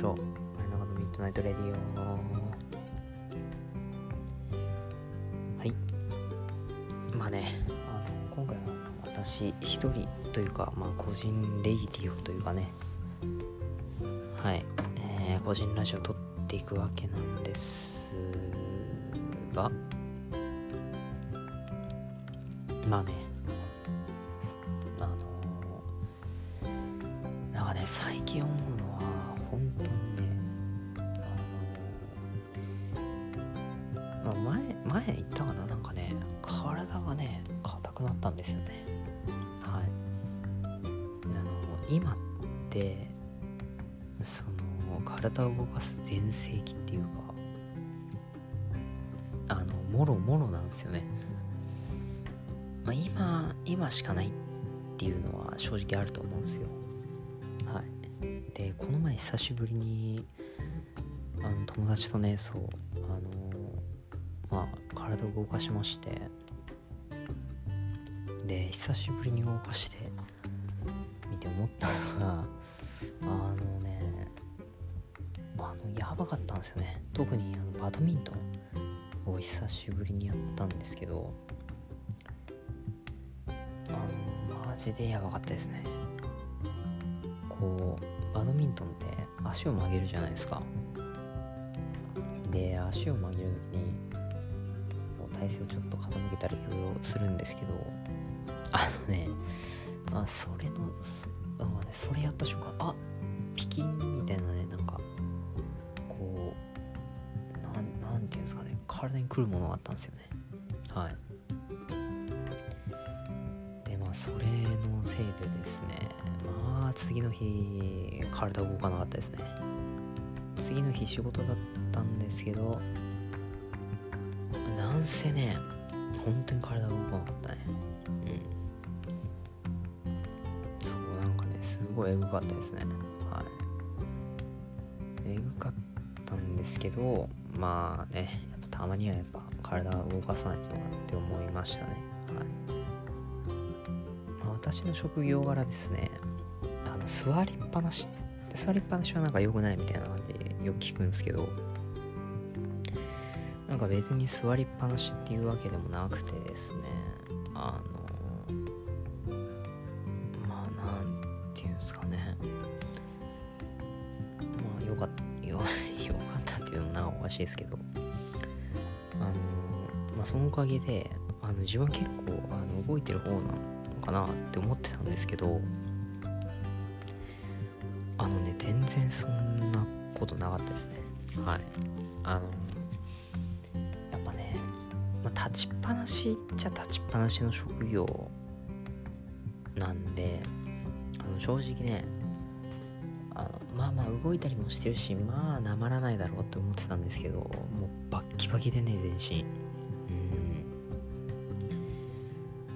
しょう。前中の midnight radio。はい。まあね。あの今回は私一人というかまあ個人レイディオというかね。はい、えー、個人ラジオ撮っていくわけなんですが。まあね。あのなんかね最近思うくなったんですよね。はい。あの今ってその体を動かす全盛期っていうかあのもろもろなんですよね。まあ、今今しかないっていうのは正直あると思うんですよ。はい。でこの前久しぶりにあの友達とねそうあのまあ体を動かしましてで久しぶりに動かして見て思ったのがあのねあのやばかったんですよね。特にあのバドミントンを久しぶりにやったんですけどあのマジでやばかったですね。こうバドミントンって足を曲げるじゃないですか。で足を曲げる時に体勢をちょっと傾けたりいろいろするんですけどあのねまあそれのあ、ね、それやった瞬間あピキンみたいなねなんかこうなんなんていうんですかね体に来るものがあったんですよね。はい。でまあそれのせいでですねまあ次の日体動かなかったですね。次の日仕事だったんですけどなんせね本当に体動かなかったね。ごいエグかったですね。はい。エグかったんですけどまあねたまにはやっぱ体を動かさないとなって思いましたね。はい。私の職業柄ですね。あの座りっぱなし座りっぱなしはなんか良くないみたいな感じでよく聞くんですけどなんか別に座りっぱなしっていうわけでもなくてですね。あていうんですかね。まあよかったよ よかったっていうのもなんかおかしいですけど。あのまあそのおかげであの自分結構あの動いてる方なのかなって思ってたんですけどあのね全然そんなことなかったですね。はい。あのやっぱね、まあ、立ちっぱなしっちゃ立ちっぱなしの職業なんで正直ねあのまあまあ動いたりもしてるしまあなまらないだろうって思ってたんですけどもうバッキバキでね全身。うん。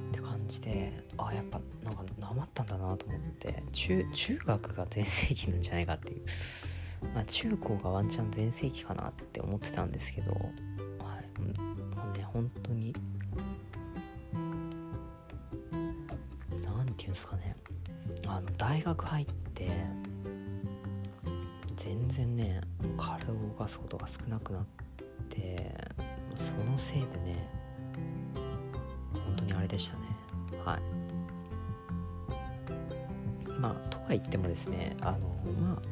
って感じであやっぱなんかなまったんだなと思って中中学が全盛期なんじゃないかっていう。まあ中高がワンチャン全盛期かなって思ってたんですけどはい。もうね本当に何て言うんですかね。あの大学入って全然ね体を動かすことが少なくなってそのせいでね本当にあれでしたね。はい。まあとは言ってもですねあのまあ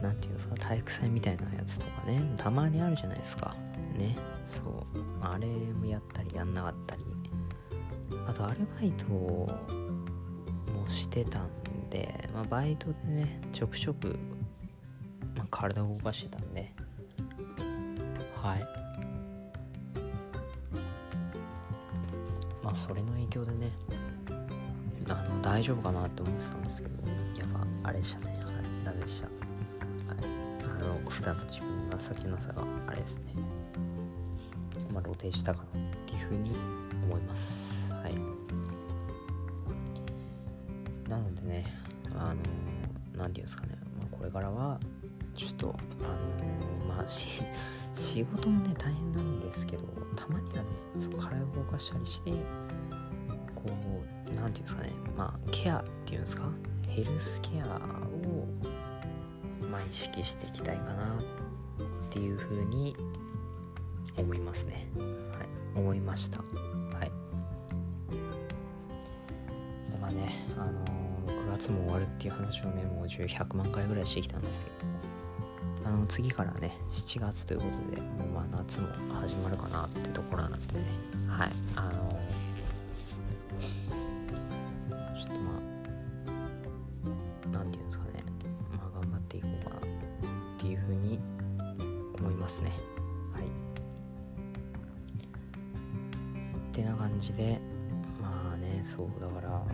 何て言うんですか体育祭みたいなやつとかねたまにあるじゃないですか。ね。そう。あれもやったりやんなかったり。あとアルバイトしてたんで、まあ、バイトでねちょくちょく、まあ、体を動かしてたんで。はい。まあそれの影響でねあの大丈夫かなって思ってたんですけどやっぱあれでしたね。はい。ダメでしたはい。あの普段の自分の情けなさがあれですね。まあ露呈したかなっていうふうに思います。でねあの何て言うんですかね、まあ、これからはちょっとあのまあ 仕事もね大変なんですけどたまにはねそう体を動かしたりしてこう何て言うんですかねまあケアっていうんですかヘルスケアをまあ、意識していきたいかなっていうふうに思いますね。はい思いました。はい。でまあねあの、6月も終わるっていう話をねもう100万回ぐらいしてきたんですけど。あの次からね7月ということでもうまあ夏も始まるかなってところなんでね。はいあの、ちょっとまあなんていうんですかね。まあ頑張っていこうかなっていうふうに思いますね。はい。ってな感じでまあねそうだから、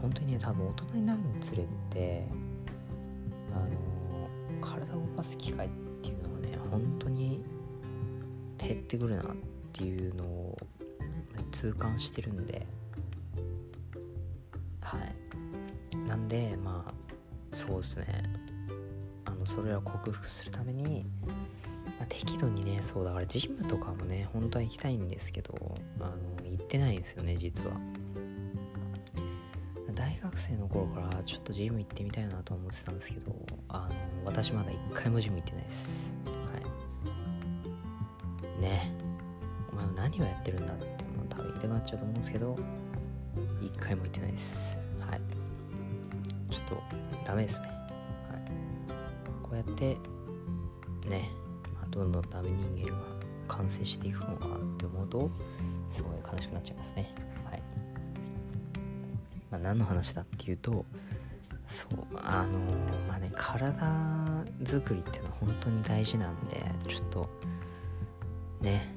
本当にね多分大人になるにつれてあの体を動かす機会っていうのがね本当に減ってくるなっていうのを痛感してるんで。はい。なんでまあそうですね。あのそれらを克服するために、まあ、適度にねそうだからジムとかもね本当は行きたいんですけどあの行ってないんですよね実は。大学生の頃からちょっとジム行ってみたいなと思ってたんですけどあの私まだ一回もジム行ってないです。はい。ね。お前は何をやってるんだってもう多分言いたくなっちゃうと思うんですけど一回も行ってないです。はい。ちょっとダメですね。はい。こうやってね、まあ、どんどんダメ人間が完成していくのかなって思うとすごい悲しくなっちゃいますね。はい。まあ何の話だっていうとそうあのー、まあね体作りっていうのは本当に大事なんでちょっとね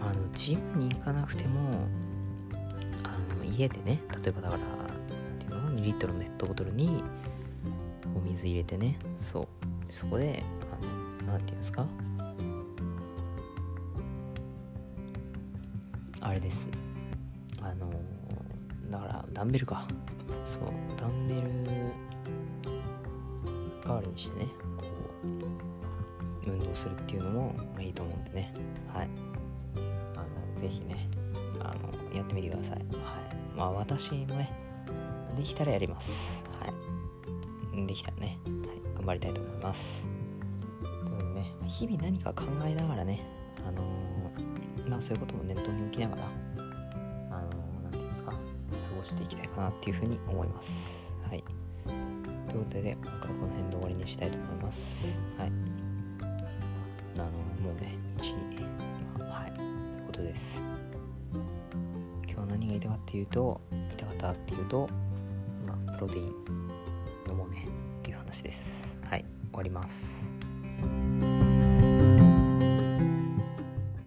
あのジムに行かなくてもあの家でね例えばだから何ていうの2リットルのペットボトルにお水入れてねそうそこで何ていうんですかあれです。あのだからダンベルか。そうダンベル代わりにしてねこう運動するっていうのも、いいと思うんでね。はい。あのぜひねあのやってみてください。はい。まあ私もねできたらやります。はい。できたらね、はい、頑張りたいと思います。ね日々何か考えながらねあのー、まあそういうことも念頭に置きながら過ごしていきたいかなっていうふうに思います。はい。ということで今回この辺で終わりにしたいと思います。はい。あのもうね1まあはい。そういうことです。今日は何が言いたかっていうと言いたかったっていうとまあプロテイン飲もうねっていう話です。はい。終わります。